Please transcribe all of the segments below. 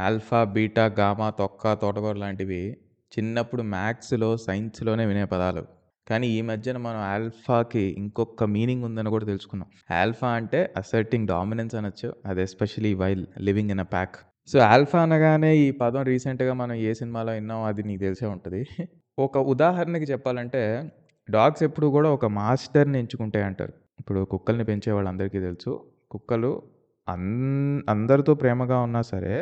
Alpha, beta, gamma, తొక్క, తోటకూర లాంటివి చిన్నప్పుడు మ్యాథ్స్‌లో, సైన్స్‌లోనే వినే పదాలు. కానీ ఈ మధ్యన మనం ఆల్ఫాకి ఇంకొక మీనింగ్ ఉందని కూడా తెలుసుకున్నాం. ఆల్ఫా అంటే అసర్టింగ్ డామినెన్స్ అనొచ్చు. అది especially while living in a pack. So, alpha అనగానే ఈ పదం రీసెంట్‌గా మనం ఏ సినిమాలో విన్నాం అది నీకు తెలిసే ఉంటుంది ఒక ఉదాహరణకి చెప్పాలంటే డాగ్స్ ఎప్పుడు కూడా ఒక మాస్టర్‌ని ఎంచుకుంటాయి అంటారు. ఇప్పుడు కుక్కల్ని పెంచే వాళ్ళందరికీ తెలుసు. కుక్కలు అన్ అందరితో ప్రేమగా ఉన్నా సరే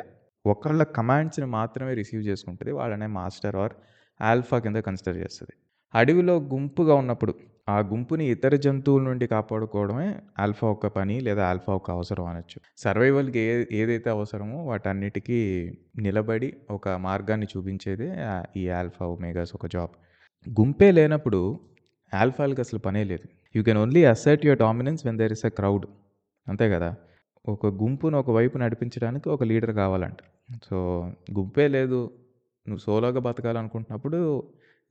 ఒకళ్ళ కమాండ్స్‌ని మాత్రమే రిసీవ్ చేసుకుంటుంది వాళ్ళనే మాస్టర్ ఆర్ ఆల్ఫా కింద కన్సిడర్ చేస్తుంది అడవిలో గుంపుగా ఉన్నప్పుడు ఆ గుంపుని ఇతర జంతువుల నుండి కాపాడుకోవడమే ఆల్ఫా ఒక పని లేదా ఆల్ఫా ఒక అవసరం అనొచ్చు. సర్వైవల్‌కి ఏ ఏదైతే అవసరమో వాటన్నిటికీ నిలబడి ఒక మార్గాన్ని చూపించేదే ఈ ఆల్ఫా, ఒమేగాస్ ఒక జాబ్. గుంపే లేనప్పుడు ఆల్ఫాలకి అసలు పనే లేదు. You can only assert your dominance when there is a crowd. అంతే కదా! ఒక గుంపును ఒక వైపు నడిపించడానికి ఒక లీడర్ కావాలంట. సో, గుంపే లేదు. నువ్వు సోలోగా బతకాలనుకుంటున్నప్పుడు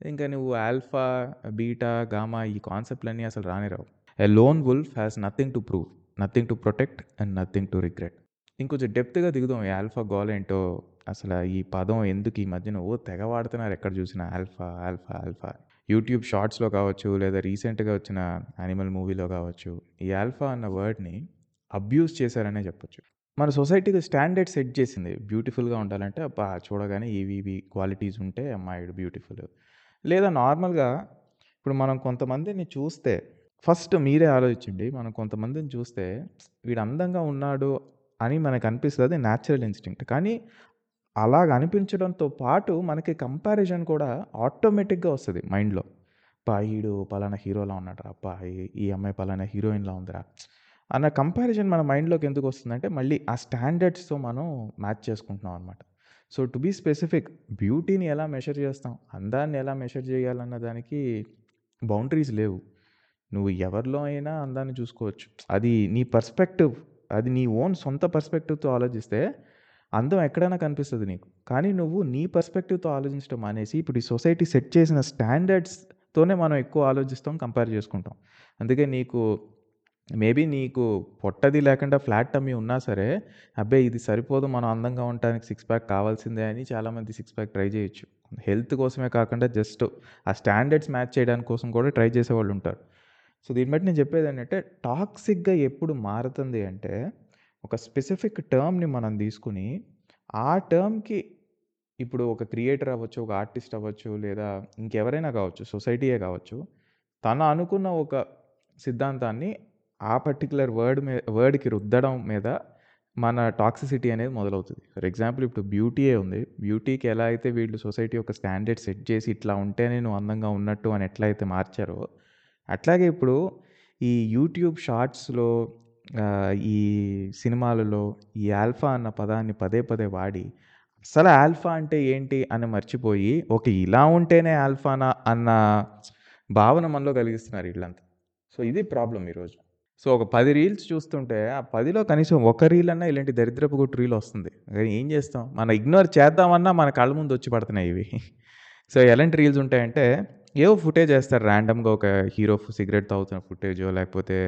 ఇంకా నువ్వు ఆల్ఫా, బీటా, గామా ఈ కాన్సెప్ట్‌లన్నీ అసలు రానిరావు a lone wolf has nothing to prove, nothing to protect and nothing to regret. ఇంకొంచెం డెప్త్‌గా దిగుదాం. ఈ ఆల్ఫా గోల్ ఏంటో అసలు ఈ పదం ఎందుకు ఈ మధ్యన ఓ తెగ వాడుతున్నారు ఎక్కడ చూసినా ఆల్ఫా, ఆల్ఫా, ఆల్ఫా. యూట్యూబ్ షార్ట్స్‌లో కావచ్చు లేదా రీసెంట్‌గా వచ్చిన యానిమల్ మూవీలో కావచ్చు ఈ ఆల్ఫా అన్న వర్డ్‌ని అబ్యూస్ చేశారనే చెప్పొచ్చు. మన సొసైటీకి స్టాండర్డ్ సెట్ చేసింది. బ్యూటిఫుల్‌గా ఉండాలంటే అబ్బా! చూడగానే ఇవి ఇవి క్వాలిటీస్ ఉంటే అమ్మాయిడు బ్యూటిఫుల్. లేదా నార్మల్‌గా ఇప్పుడు మనం కొంతమందిని చూస్తే ఫస్ట్ మీరే ఆలోచించండి. మనం కొంతమందిని చూస్తే వీడు అందంగా ఉన్నాడు అని మనకు అనిపిస్తుంది న్యాచురల్ ఇన్‌స్టింక్ట్. కానీ అలాగ అనిపించడంతో పాటు మనకి కంపారిజన్ కూడా ఆటోమేటిక్‌గా వస్తుంది మైండ్‌లో. అబ్బా! ఈడు పలానా హీరోలా ఉన్నాడు అబ్బా! ఈ అమ్మాయి పలానా హీరోయిన్‌లా ఉందిరా! అన్న కంపారిజన్ మన మైండ్‌లోకి ఎందుకు వస్తుందంటే మళ్ళీ ఆ స్టాండర్డ్స్‌తో మనం మ్యాచ్ చేసుకుంటున్నాం అనమాట. సో, టు బీ స్పెసిఫిక్ బ్యూటీని ఎలా మెషర్ చేస్తాం? అందాన్ని ఎలా మెషర్ చేయాలన్న దానికి బౌండరీస్ లేవు. నువ్వు ఎవరిలో అయినా అందాన్ని చూసుకోవచ్చు. అది నీ పర్స్పెక్టివ్. అది నీ ఓన్ సొంత పర్స్పెక్టివ్‌తో ఆలోచిస్తే అందం ఎక్కడైనా కనిపిస్తుంది నీకు. కానీ నువ్వు నీ పర్స్పెక్టివ్‌తో ఆలోచించడం మానేసి ఇప్పుడు ఈ సొసైటీ సెట్ చేసిన స్టాండర్డ్స్‌తోనే మనం ఎక్కువ ఆలోచిస్తాం. కంపేర్ చేసుకుంటాం. అందుకే నీకు మేబీ నీకు పొట్టది లేకుండా ఫ్లాట్ టమ్మీ ఉన్నా సరే అబ్బే! ఇది సరిపోదు మనం అందంగా ఉండటానికి సిక్స్ ప్యాక్ కావాల్సిందే అని చాలామంది సిక్స్ ప్యాక్ ట్రై చేయొచ్చు. హెల్త్ కోసమే కాకుండా జస్ట్ ఆ స్టాండర్డ్స్ మ్యాచ్ చేయడానికి కోసం కూడా ట్రై చేసేవాళ్ళు ఉంటారు. సో, దీన్ని బట్టి నేను చెప్పేది ఏంటంటే టాక్సిక్‌గా ఎప్పుడు మారుతుంది అంటే ఒక స్పెసిఫిక్ టర్మ్‌ని మనం తీసుకొని ఆ టర్మ్‌కి ఇప్పుడు ఒక క్రియేటర్ అవ్వచ్చు, ఒక ఆర్టిస్ట్ అవ్వచ్చు లేదా ఇంకెవరైనా కావచ్చు, సొసైటీయే కావచ్చు. తను అనుకున్న ఒక సిద్ధాంతాన్ని ఆ పర్టిక్యులర్ వర్డ్ మీ వర్డ్‌కి రుద్దడం మీద మన టాక్సిసిటీ అనేది మొదలవుతుంది ఫర్ ఎగ్జాంపుల్ ఇప్పుడు బ్యూటీయే ఉంది. బ్యూటీకి ఎలా అయితే వీళ్ళు సొసైటీ ఒక స్టాండర్డ్ సెట్ చేసి ఇట్లా ఉంటేనే నువ్వు అందంగా ఉన్నట్టు అని ఎట్లా అయితే మార్చారో అట్లాగే ఇప్పుడు ఈ యూట్యూబ్ షార్ట్స్‌లో ఈ సినిమాలలో ఈ ఆల్ఫా అన్న పదాన్ని పదే పదే వాడి అసలు ఆల్ఫా అంటే ఏంటి అని మర్చిపోయి ఒక ఇలా ఉంటేనే ఆల్ఫానా అన్న భావన మనలో కలిగిస్తున్నారు వీళ్ళంతా సో, ఇది ప్రాబ్లం ఈరోజు. సో, ఒక పది రీల్స్ చూస్తుంటే ఆ 10లో కనీసం ఒక రీల్ అన్నా ఇలాంటి దరిద్రపు గుట్టు రీల్ వస్తుంది. కానీ ఏం చేస్తాం? మనం ఇగ్నోర్ చేద్దామన్నా మన కళ్ళ ముందు వచ్చి పడుతున్నాయి ఇవి. సో, ఎలాంటి రీల్స్ ఉంటాయంటే ఏవో ఫుటేజ్ వేస్తారు ర్యాండమ్‌గా ఒక హీరో సిగరెట్ తాగుతున్న ఫుటేజో లేకపోతే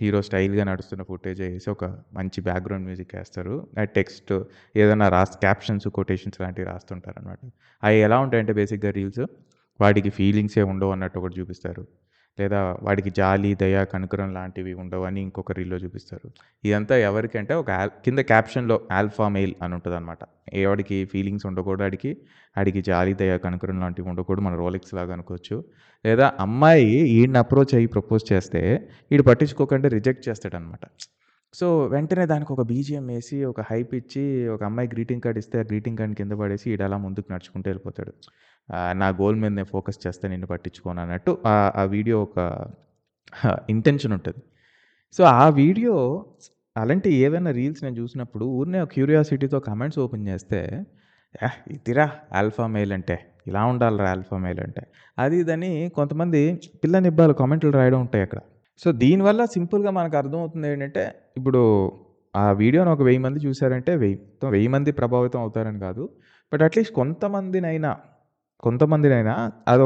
హీరో స్టైల్‌గా నడుస్తున్న ఫుటేజ్ వేసి ఒక మంచి బ్యాక్‌గ్రౌండ్ మ్యూజిక్ వేస్తారు ఆ టెక్స్ట్ ఏదైనా రాసి క్యాప్షన్స్, కొటేషన్స్ లాంటివి రాస్తుంటారనమాట. అవి ఎలా ఉంటాయంటే బేసిక్‌గా రీల్స్ వాడికి ఫీలింగ్సే ఉండవు అన్నట్టు ఒకటి చూపిస్తారు. లేదా వాడికి జాలి, దయ, కనుకరం లాంటివి ఉండవని ఇంకొక రీల్‌లో చూపిస్తారు. ఇదంతా ఎవరికంటే ఒక కింద క్యాప్షన్‌లో ఆల్ఫా మెయిల్ అని ఉంటుంది అనమాట ఎవడికి ఫీలింగ్స్ ఉండకూడదు ఆడికి. ఆడికి జాలి, దయ, కనుకరం లాంటివి ఉండకూడదు. మన రోలెక్స్ లాగా అనుకోవచ్చు. లేదా అమ్మాయి ఈడిని అప్రోచ్ అయ్యి ప్రపోజ్ చేస్తే ఈడు పట్టించుకోకుండా రిజెక్ట్ చేస్తాడనమాట. సో, వెంటనే దానికి ఒక బీజీఎం వేసి ఒక హైప్ ఇచ్చి ఒక అమ్మాయి గ్రీటింగ్ కార్డ్ ఇస్తే ఆ గ్రీటింగ్ కార్డ్ కింద పడేసి ఈడు అలా ముందుకు నడుచుకుంటూ వెళ్ళిపోతాడు. నా గోల్ మీద నేను ఫోకస్ చేస్తే నిన్ను పట్టించుకోను అన్నట్టు ఆ వీడియో ఒక ఇంటెన్షన్ ఉంటుంది సో, ఆ వీడియో అలాంటి ఏవైనా రీల్స్ నేను చూసినప్పుడు ఊరినే క్యూరియాసిటీతో కమెంట్స్ ఓపెన్ చేస్తే ఇదిరా ఆల్ఫా మెయిల్ అంటే. ఇలా ఉండాలిరా ఆల్ఫా మెయిల్ అంటే. అది ఇదని కొంతమంది పిల్ల నిబ్బాలు కామెంట్లు రాయడం ఉంటాయి అక్కడ. సో, దీనివల్ల సింపుల్‌గా మనకు అర్థమవుతుంది ఏంటంటే ఇప్పుడు ఆ వీడియోని ఒక వెయ్యి మంది చూశారంటే వెయ్యి వెయ్యి మంది ప్రభావితం అవుతారని కాదు. బట్ అట్‌లీస్ట్ కొంతమందినైనా కొంతమందినైనా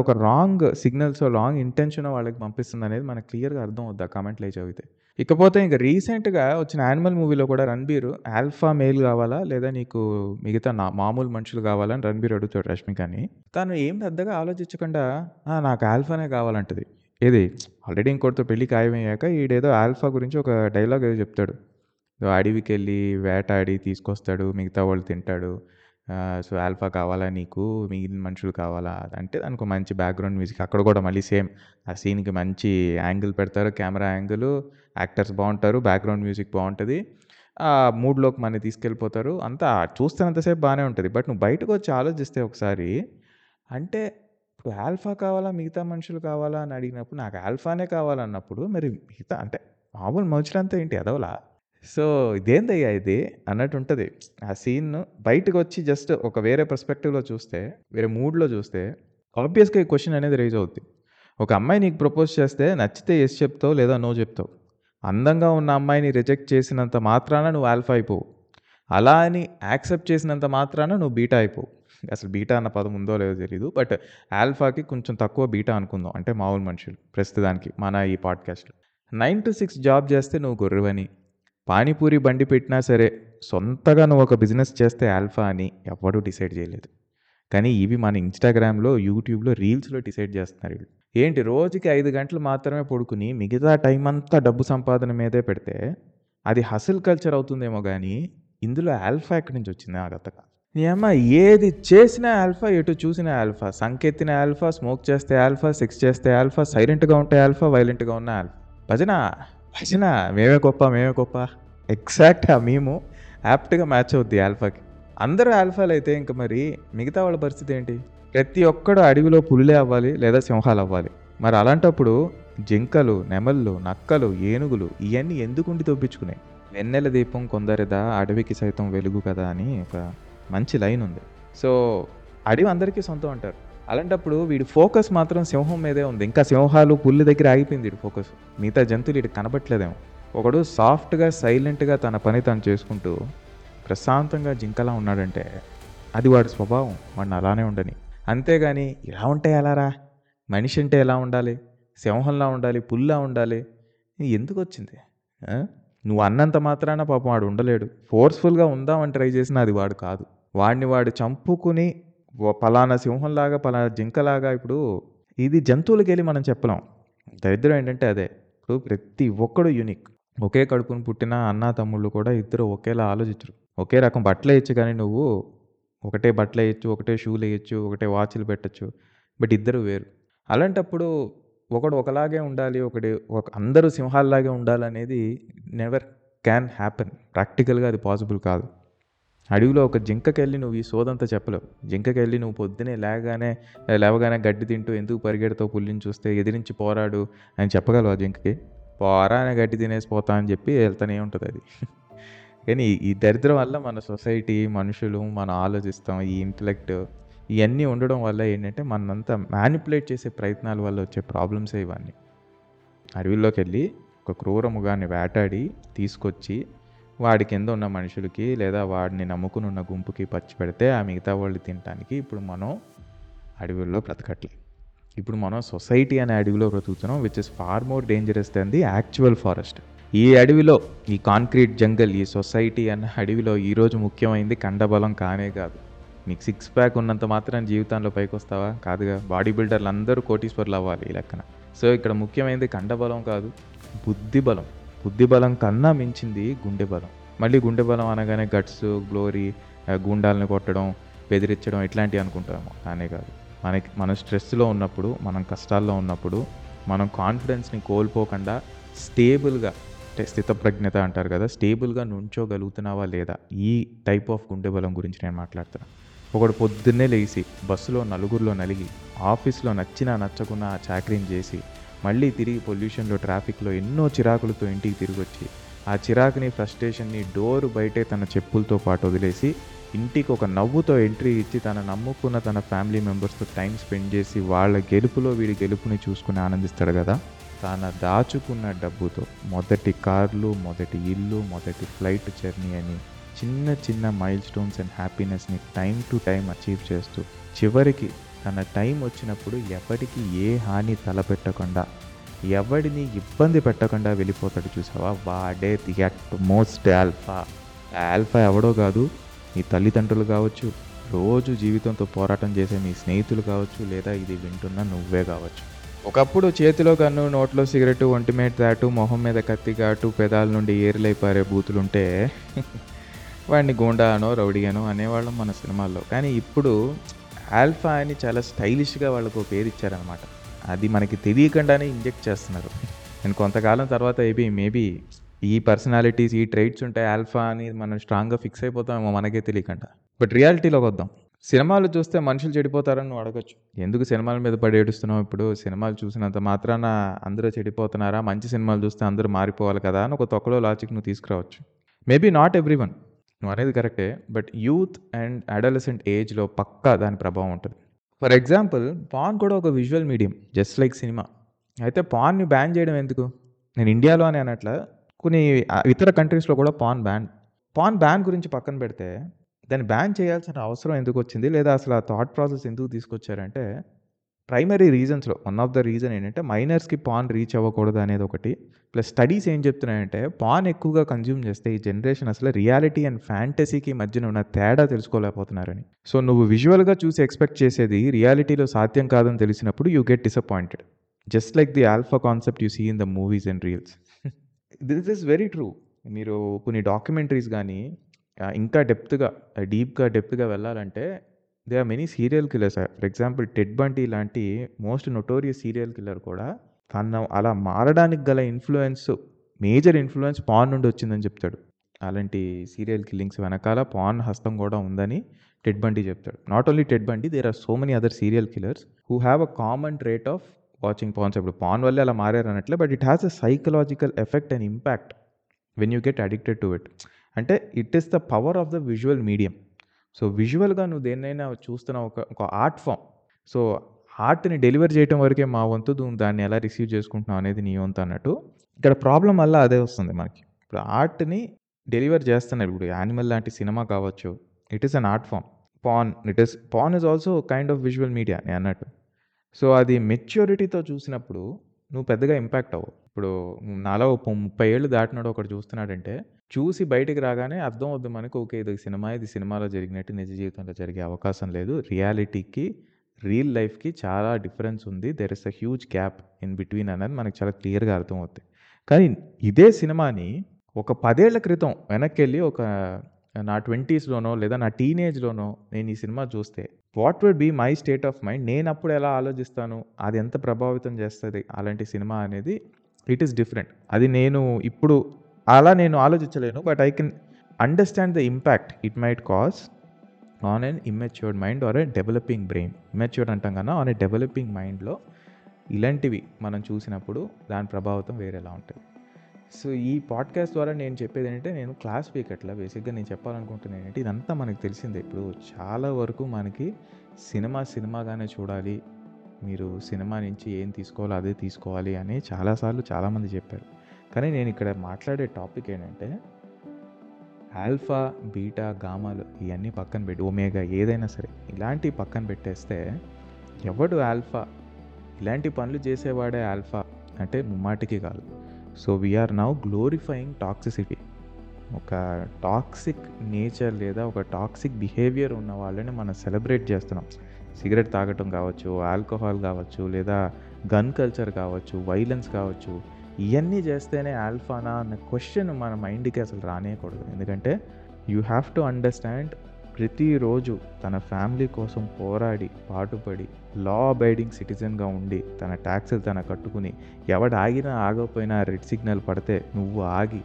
ఒక రాంగ్ సిగ్నల్స్ రాంగ్ ఇంటెన్షనో వాళ్ళకి పంపిస్తుంది అనేది మనకు క్లియర్‌గా అర్థం అవుద్ది ఆ కామెంట్లు చదివితే. ఇకపోతే ఇంక రీసెంట్‌గా వచ్చిన 'యానిమల్' మూవీలో కూడా రణబీర్ ఆల్ఫా మేల్ కావాలా? లేదా నీకు మిగతా నా మామూలు మనుషులు కావాలని రణబీర్ అడుగుతాడు రష్మికని. తను ఏం పెద్దగా ఆలోచించకుండా నాకు ఆల్ఫానే కావాలంటది. ఏది ఆల్రెడీ ఇంకోటితో పెళ్ళి ఖాయమయ్యాక ఈడేదో ఆల్ఫా గురించి ఒక డైలాగ్ ఏదో చెప్తాడు. అడవికెళ్ళి వేటాడి తీసుకొస్తాడు. మిగతా వాళ్ళు తింటాడు. ఆహ్, సో, ఆల్ఫా కావాలా నీకు? మిగిలిన మనుషులు కావాలా? అంటే దానికి మంచి బ్యాక్‌గ్రౌండ్ మ్యూజిక్ అక్కడ కూడా మళ్ళీ సేమ్ ఆ సీన్‌కి మంచి యాంగిల్ పెడతారు. కెమెరా యాంగిలు, యాక్టర్స్ బావుంటారు. బ్యాక్‌గ్రౌండ్ మ్యూజిక్ బావుంటది. ఆ మూడ్‌లోకి మనని తీసుకెళ్ళిపోతారు. అంతా చూస్తున్నంత సేపు బానే ఉంటది. బట్ నువ్వు బయటకొచ్చి ఆలోచిస్తే ఒకసారి అంటే ఇప్పుడు ఆల్ఫా కావాలా? మిగతా మనుషులు కావాలా? అని అడిగినప్పుడు నాకు ఆల్ఫానే కావాలన్నప్పుడు మరి మిగతా అంటే మామూలు మనుషులంతా ఏంటి ఎదవలా? సో, ఇదేందయ్యా ఇది అన్నట్టు ఉంటుంది ఆ సీన్ బయటకొచ్చి జస్ట్ ఒక వేరే పర్స్పెక్టివ్‌లో చూస్తే, వేరే మూడ్‌లో చూస్తే ఆబ్వియస్‌గా ఈ క్వశ్చన్ అనేది రైజ్ అవుద్ది. ఒక అమ్మాయి నీకు ప్రపోజ్ చేస్తే నచ్చితే ఎస్ చెప్తావు లేదా నో చెప్తావు. అందంగా ఉన్న అమ్మాయిని రిజెక్ట్ చేసినంత మాత్రాన నువ్వు ఆల్ఫా అయిపోవు. అలా అని యాక్సెప్ట్ చేసినంత మాత్రాన నువ్వు బీటా అయిపోవు. అసలు బీటా అన్న పదం ఉందో లేదో తెలియదు బట్ ఆల్ఫాకి కొంచెం తక్కువ బీటా అనుకుందాం. అంటే మామూలు మనుషులు ప్రస్తుతానికి మన ఈ పాడ్‌కాస్ట్‌లో. 9-6 జాబ్ చేస్తే నువ్వు గొర్రెవని, పానీపూరి బండి పెట్టినా సరే సొంతగా నువ్వు ఒక బిజినెస్ చేస్తే ఆల్ఫా అని ఎవ్వడూ డిసైడ్ చేయలేదు. కానీ ఇవి మన ఇన్‌స్టాగ్రామ్‌లో, యూట్యూబ్‌లో, రీల్స్‌లో డిసైడ్ చేస్తున్నారు వీళ్ళు ఏంటి రోజుకి ఐదు గంటలు మాత్రమే పడుకుని మిగతా టైం అంతా డబ్బు సంపాదన మీదే పెడితే అది హసిల్ కల్చర్ అవుతుందేమో కానీ ఇందులో ఆల్ఫా ఎక్కడి నుంచి వచ్చింది ఆ గతక ఏమా ఏది చేసినా ఆల్ఫా, ఎటు చూసినా ఆల్ఫా. సంకెత్తిన ఆల్ఫా, స్మోక్ చేస్తే ఆల్ఫా, సెక్స్ చేస్తే ఆల్ఫా, సైలెంట్‌గా ఉంటే ఆల్ఫా, వైలెంట్‌గా ఉన్న ఆల్ఫా. భజన, భజన మేమే గొప్ప, మేమే గొప్ప. ఎగ్జాక్ట్ ఆ మేము యాప్ట్‌గా మ్యాచ్ అవుద్ది ఆల్ఫాకి. అందరూ ఆల్ఫాలు అయితే ఇంక మరి మిగతా వాళ్ళ పరిస్థితి ఏంటి? ప్రతి ఒక్కడు అడవిలో పులులే అవ్వాలి లేదా సింహాలు అవ్వాలి మరి అలాంటప్పుడు జింకలు, నెమళ్ళు, నక్కలు, ఏనుగులు ఇయన్నీ ఎందుకుండి తొప్పించుకున్నాయి వెన్నెల దీపం కొందరిదా అడవికి సైతం వెలుగు కదా అని ఒక మంచి లైన్ ఉంది. సో, అడవి అందరికీ సొంతం అంటారు. అలాంటప్పుడు వీడి ఫోకస్ మాత్రం సింహం మీదే ఉంది. ఇంకా సింహాలు, పుల్లి దగ్గర ఆగిపోయింది వీడి ఫోకస్. మిగతా జంతువులు ఈడికి కనపట్లేదేమో. ఒకడు సాఫ్ట్‌గా, సైలెంట్‌గా తన పని తను చేసుకుంటూ ప్రశాంతంగా జింకలా ఉన్నాడంటే అది వాడి స్వభావం. వాడిని అలానే ఉండని. అంతేగాని ఇలా ఉంటే ఎలారా? మనిషి అంటే ఎలా ఉండాలి? సింహంలా ఉండాలి, పుల్లా ఉండాలి. ఎందుకు వచ్చింది నువ్వు అన్నంత మాత్రాన పాపం వాడు ఉండలేడు. ఫోర్స్‌ఫుల్‌గా ఉందామని ట్రై చేసినా అది వాడు కాదు. వాడిని వాడు చంపుకుని పలానా సింహంలాగా, పలానా జింకలాగా ఇప్పుడు ఇది జంతువులకెళ్ళి మనం చెప్పలేం. దరిద్రం ఏంటంటే అదే. ఇప్పుడు ప్రతి ఒక్కడు యూనిక్. ఒకే కడుపును పుట్టిన అన్న తమ్ముళ్ళు కూడా ఇద్దరు ఒకేలా ఆలోచించరు. ఒకే రకం బట్టలు వేయచ్చు కానీ నువ్వు ఒకటే బట్టలు వేయచ్చు ఒకటే షూలు వేయచ్చు ఒకటే వాచ్లు పెట్టచ్చు బట్ ఇద్దరు వేరు. అలాంటప్పుడు ఒకడు ఒకలాగే ఉండాలి. ఒకటి ఒక అందరూ సింహాల్లాగే ఉండాలనేది నెవర్ క్యాన్ హ్యాపెన్. ప్రాక్టికల్‌గా అది పాసిబుల్ కాదు. అడవిలో ఒక జింకకెళ్ళి నువ్వు ఈ సోదంతా చెప్పలేవు. జింకకెళ్ళి నువ్వు పొద్దున్నే లేగానే లేవగానే గడ్డి తింటూ ఎందుకు పరిగెడతావు పుల్లిని చూస్తే ఎదిరించి పోరాడు అని చెప్పగలవా జింకకి? పోరా అని గడ్డి తినేసి పోతా అని చెప్పి వెళ్తూనే అది కానీ ఈ దరిద్రం వల్ల మన సొసైటీ, మనుషులు మనం ఆలోచిస్తాం. ఈ ఇంటలెక్ట్ ఇవన్నీ ఉండడం వల్ల ఏంటంటే మనంతా మ్యానిపులేట్ చేసే ప్రయత్నాల వల్ల వచ్చే ప్రాబ్లమ్సే ఇవన్నీ. అడవిలోకెళ్ళి ఒక క్రూర వేటాడి తీసుకొచ్చి వాడి కింద ఉన్న మనుషులకి లేదా వాడిని నమ్ముకుని ఉన్న గుంపుకి పంచిపెడితే ఆ మిగతా వాళ్ళు తినటానికి ఇప్పుడు మనం అడవుల్లో బ్రతకట్లే. ఇప్పుడు మనం సొసైటీ అనే అడవిలో బ్రతుకుతున్నాం. Which is far more dangerous than the actual forest. ఈ అడవిలో ఈ కాంక్రీట్ జంగల్, ఈ సొసైటీ అన్న అడవిలో ఈరోజు ముఖ్యమైంది కండబలం కానే కాదు. నీకు సిక్స్ ప్యాక్ ఉన్నంత మాత్రం జీవితంలో పైకొస్తావా? కాదుగా. బాడీ బిల్డర్లు అందరూ కోటీశ్వరులు అవ్వాలి ఈ లెక్కన. సో, ఇక్కడ ముఖ్యమైనది కండబలం కాదు. బుద్ధి బలం. బుద్ధి బలం కన్నా మించింది గుండె బలం. మళ్ళీ గుండె బలం అనగానే గట్స్, గ్లోరీ, గుండాలని కొట్టడం, బెదిరించడం ఇట్లాంటివి అనుకుంటాము. అనే కాదు. మనకి మనం స్ట్రెస్‌లో ఉన్నప్పుడు, మనం కష్టాల్లో ఉన్నప్పుడు, మనం కాన్ఫిడెన్స్‌ని కోల్పోకుండా స్టేబుల్‌గా అంటే స్థితప్రజ్ఞత అంటారు కదా! స్టేబుల్‌గా నుంచోగలుగుతున్నావా లేదా? ఈ టైప్ ఆఫ్ గుండె బలం గురించి నేను మాట్లాడతాను ఒకడు పొద్దున్నే లేచి బస్సులో నలుగురిలో నలిగి, ఆఫీస్‌లో నచ్చినా నచ్చకున్నా చాకరీని చేసి, మళ్ళీ తిరిగి పొల్యూషన్‌లో, ట్రాఫిక్‌లో ఎన్నో చిరాకులతో ఇంటికి తిరిగొచ్చి, ఆ చిరాకుని, ఫ్రస్ట్రేషన్‌ని డోర్ బయటే తన చెప్పులతో పాటు వదిలేసి, ఇంటికి ఒక నవ్వుతో ఎంట్రీ ఇచ్చి తన నమ్ముకున్న తన ఫ్యామిలీ మెంబర్స్‌తో టైం స్పెండ్ చేసి వాళ్ళ గెలుపులో వీడి గెలుపుని చూసుకుని ఆనందిస్తాడు కదా! తాను దాచుకున్న డబ్బుతో మొదటి కార్లు, మొదటి ఇల్లు, మొదటి ఫ్లైట్ జర్నీ అని చిన్న చిన్న మైల్ స్టోన్స్ అండ్ హ్యాపీనెస్‌ని టైం టు టైం అచీవ్ చేస్తూ, చివరికి తన టైం వచ్చినప్పుడు ఎవరికీ ఏ హాని తలపెట్టకుండా ఎవడిని ఇబ్బంది పెట్టకుండా వెళ్ళిపోతాడు చూసావా? వాడే the utmost alpha. Alpha ఎవడో కాదు నీ తల్లిదండ్రులు కావచ్చు రోజు జీవితంతో పోరాటం చేసే నీ స్నేహితులు కావచ్చు లేదా ఇది వింటున్న నువ్వే కావచ్చు. ఒకప్పుడు చేతిలో కన్ను నోట్లో సిగరెట్ ఒంటి మీద దాటు మొహం మీద కత్తి ఘాటు పెదాల నుండి ఏరులై పారే బూతులుంటే వాడిని గూండానో రౌడీగానో అనేవాళ్ళం మన సినిమాల్లో. కానీ ఇప్పుడు ఆల్ఫా అని చాలా స్టైలిష్గా వాళ్ళకు పేరు ఇచ్చారనమాట. అది మనకి తెలియకుండానే ఇంజెక్ట్ చేస్తున్నారు. నేను కొంతకాలం తర్వాత ఏబీ మేబీ ఈ పర్సనాలిటీస్ ఈ ట్రైట్స్ ఉంటాయి ఆల్ఫా అని మనం స్ట్రాంగ్గా ఫిక్స్ అయిపోతామేమో మనకే తెలియకుండా బట్ రియాలిటీలోకి వద్దాం. సినిమాలు చూస్తే మనుషులు చెడిపోతారని నువ్వు అడగచ్చు. ఎందుకు సినిమాల మీద పడి ఏడుస్తున్నావు ఇప్పుడు? సినిమాలు చూసినంత మాత్రాన అందరూ చెడిపోతున్నారా? మంచి సినిమాలు చూస్తే అందరూ మారిపోవాలి కదా అని ఒక తొక్కలో లాజిక్ నువ్వు తీసుకురావచ్చు. మేబీ నాట్ ఎవ్రీ వన్ నువ్వు అనేది కరెక్టే. బట్ యూత్ అండ్ అడలసెంట్ ఏజ్లో పక్కా దాని ప్రభావం ఉంటుంది. ఫర్ ఎగ్జాంపుల్ పాన్ కూడా ఒక visual medium just like cinema. అయితే పాన్ని బ్యాన్ చేయడం ఎందుకు? నేను ఇండియాలో అని అనట్ల కొన్ని ఇతర కంట్రీస్లో కూడా పాన్ బ్యాన్ పాన్ బ్యాన్ గురించి పక్కన పెడితే దాన్ని బ్యాన్ చేయాల్సిన అవసరం ఎందుకు వచ్చింది? లేదా అసలు ఆ థాట్ ప్రాసెస్ ఎందుకు తీసుకొచ్చారంటే ప్రైమరీ రీజన్స్లో వన్ ఆఫ్ ద రీజన్ ఏంటంటే మైనర్స్కి పాన్ రీచ్ అవ్వకూడదు అనేది ఒకటి. ప్లస్ స్టడీస్ ఏం చెప్తున్నాయంటే పాన్ ఎక్కువగా కన్జ్యూమ్ చేస్తే ఈ జనరేషన్ అసలు రియాలిటీ అండ్ ఫ్యాంటసీకి మధ్యన ఉన్న తేడా తెలుసుకోలేకపోతున్నారని. సో నువ్వు విజువల్గా చూసి ఎక్స్పెక్ట్ చేసేది రియాలిటీలో సాధ్యం కాదని తెలిసినప్పుడు you get disappointed. Just like the alpha concept you see in the movies and reels. This is very true. మీరు కొన్ని డాక్యుమెంటరీస్ కానీ ఇంకా డెప్త్గా డీప్గా డెప్త్గా వెళ్ళాలంటే they are many serial killers for example Ted Bundy లాంటి మోస్ట్ నొటోరియస్ సీరియల్ కిల్లర్ కూడా తన అలా మారడానికి గల ఇన్ఫ్లుయెన్స్ మేజర్ ఇన్ఫ్లుయెన్స్ పాన్ నుండి వచ్చిందని చెప్తాడు. అలాంటి సీరియల్ కిల్లింగ్స్ వెనకాల పాన్ హస్తం కూడా ఉందని టెడ్ బండి చెప్తాడు. Not only Ted Bundy there are so many other serial killers who have a common trait of watching porns ఇప్పుడు పాన్ వల్లే అలా మారారు అన్నట్లే but it has a psychological effect and impact when you get addicted to it అంటే it is the power of the visual medium so విజువల్గా నువ్వు దేన్నైనా చూస్తున్నావు ఒక ఒక ఆర్ట్ ఫామ్. సో ఆర్ట్ని డెలివర్ చేయడం వరకే మా వంతు దాన్ని ఎలా రిసీవ్ చేసుకుంటున్నావు అనేది నీ వంతు అన్నట్టు ఇక్కడ ప్రాబ్లం వల్ల అదే వస్తుంది మనకి. ఇప్పుడు ఆర్ట్ని డెలివర్ చేస్తున్నారు. ఇప్పుడు యానిమల్ లాంటి సినిమా కావచ్చు it is an art form. Porn it is porn is also kind of visual media అని అన్నట్టు. సో అది మెచ్యూరిటీతో చూసినప్పుడు నువ్వు పెద్దగా ఇంపాక్ట్ అవ్వవు. ఇప్పుడు నాలో ఒక ముప్పై ఏళ్ళు దాటినాడు ఒకటి చూస్తున్నాడంటే చూసి బయటికి రాగానే అర్థం అవుద్ది మనకు ఓకే ఇది సినిమా ఇది సినిమాలో జరిగినట్టు నిజ జీవితంలో జరిగే అవకాశం లేదు. రియాలిటీకి రియల్ లైఫ్కి చాలా డిఫరెన్స్ ఉంది. There is a huge gap in between అనేది మనకు చాలా క్లియర్గా అర్థమవుతుంది కానీ ఇదే సినిమాని ఒక పదేళ్ళ క్రితం వెనక్కి వెళ్ళి ఒక నా ట్వంటీస్లోనో లేదా నా టీనేజ్లోనో నేను ఈ సినిమా చూస్తే what would be my state of mind నేను అప్పుడు ఎలా ఆలోచిస్తాను? అది ఎంత ప్రభావితం చేస్తుంది? అలాంటి సినిమా అనేది ఇట్ ఈస్ డిఫరెంట్ అది నేను ఇప్పుడు అలా నేను ఆలోచించలేను but I can understand the impact it might cause on an immatured mind or a developing brain immatured అంటాం కన్నా ఆన్ ఎ డెవలపింగ్ మైండ్లో ఇలాంటివి మనం చూసినప్పుడు దాని ప్రభావితం వేరేలా ఉంటుంది. సో ఈ పాడ్కాస్ట్ ద్వారా నేను చెప్పేది ఏంటంటే నేను క్లాస్ స్పీకర్లా బేసిక్గా నేను చెప్పాలనుకుంటున్నాను ఏంటంటే ఇదంతా మనకు తెలిసిందే. ఇప్పుడు చాలా వరకు మనకి సినిమా సినిమాగానే చూడాలి మీరు సినిమా నుంచి ఏం తీసుకోవాలో అదే తీసుకోవాలి అని చాలాసార్లు చాలామంది చెప్పారు. కానీ నేను ఇక్కడ మాట్లాడే టాపిక్ ఏంటంటే ఆల్ఫా బీటా గామాలు ఇవన్నీ పక్కన పెట్టి ఒమేగా ఏదైనా సరే ఇలాంటి పక్కన పెట్టేస్తే ఎవడు ఆల్ఫా? ఇలాంటి పనులు చేసేవాడే ఆల్ఫా అంటే ముమ్మాటికి కాదు. So we're now glorifying toxicity ఒక టాక్సిక్ నేచర్ లేదా ఒక టాక్సిక్ బిహేవియర్ ఉన్న వాళ్ళని మనం సెలబ్రేట్ చేస్తున్నాం. సిగరెట్ తాగటం కావచ్చు ఆల్కహాల్ కావచ్చు లేదా గన్ కల్చర్ కావచ్చు వైలెన్స్ కావచ్చు ఇవన్నీ చేస్తేనే ఆల్ఫానా అన్న క్వశ్చన్ మన మైండ్కి అసలు రానేయకూడదు. ఎందుకంటే యూ హ్యావ్ టు అండర్స్టాండ్ ప్రతిరోజు తన ఫ్యామిలీ కోసం పోరాడి పాటుపడి లా అబైడింగ్ సిటిజన్గా ఉండి తన ట్యాక్సులు తన కట్టుకుని ఎవడు ఆగినా ఆగకపోయినా రెడ్ సిగ్నల్ పడితే నువ్వు ఆగి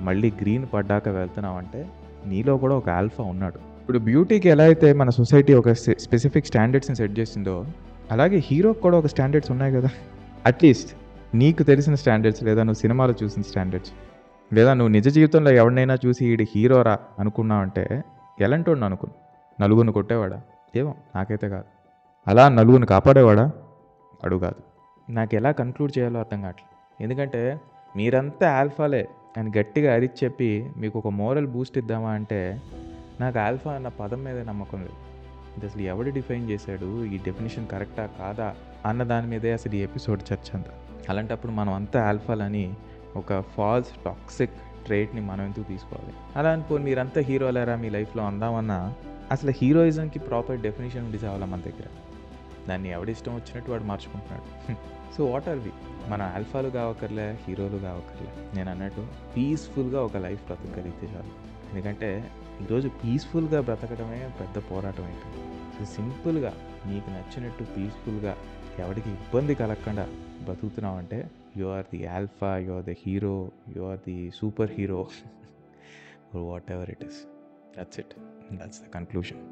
మళ్ళీ గ్రీన్ పడ్డాక వెళ్తున్నావు అంటే నీలో కూడా ఒక ఆల్ఫా ఉన్నాడు. ఇప్పుడు బ్యూటీకి ఎలా అయితే మన సొసైటీ ఒక స్పెసిఫిక్ స్టాండర్డ్స్ని సెట్ చేసిందో అలాగే హీరోకి కూడా ఒక స్టాండర్డ్స్ ఉన్నాయి కదా. అట్లీస్ట్ నీకు తెలిసిన స్టాండర్డ్స్ లేదా నువ్వు సినిమాలో చూసిన స్టాండర్డ్స్. లేదా నువ్వు నిజ జీవితంలో ఎవరినైనా చూసి ఈడు హీరోరా అనుకున్నావంటే ఎలాంటి వాడిని అనుకుని నలుగురిని కొట్టేవాడా? ఏమో నాకైతే కాదు. అలా నలుగురిని కాపాడేవాడా? అడుగు కాదు. నాకు ఎలా కన్క్లూడ్ చేయాలో అర్థం కావట్లేదు ఎందుకంటే మీరంతా ఆల్ఫాలే అని గట్టిగా అరిచి చెప్పి మీకు ఒక మోరల్ బూస్ట్ ఇద్దామా అంటే నాకు ఆల్ఫా అన్న పదం మీద నమ్మకం లేదు. ఇది అసలు ఎవడు డిఫైన్ చేశాడు? ఈ డెఫినేషన్ కరెక్టా కాదా? అన్న దాని మీదే అసలు ఈ ఎపిసోడ్ చర్చ అంతా. అలాంటప్పుడు మనం అంతా ఆల్ఫాలని ఒక ఫాల్స్ టాక్సిక్ ట్రేట్ని మనం ఎందుకు తీసుకోవాలి? అలా అనుకో మీరంతా హీరోలేరా మీ లైఫ్లో అందామన్నా అసలు హీరోయిజంకి ప్రాపర్ డెఫినేషన్ ఉండి చావాలా మన దగ్గర? దాన్ని ఎవడిష్టం వచ్చినట్టు వాడు మార్చుకుంటున్నాడు? So what are we? మన ఆల్ఫాలు కావక్కర్లే హీరోలు కావక్కర్లే. నేను అన్నట్టు పీస్ఫుల్గా ఒక లైఫ్ బ్రతకగలిగితే చాలు. ఎందుకంటే ఈరోజు పీస్ఫుల్గా బ్రతకడమే పెద్ద పోరాటం అయిపోయింది సో సింపుల్గా నీకు నచ్చినట్టు పీస్ఫుల్గా ఎవరికి ఇబ్బంది కలగకుండా బతుకుతున్నావంటే you are the alpha you are the hero you are the superhero. Whatever it is that's it that's the conclusion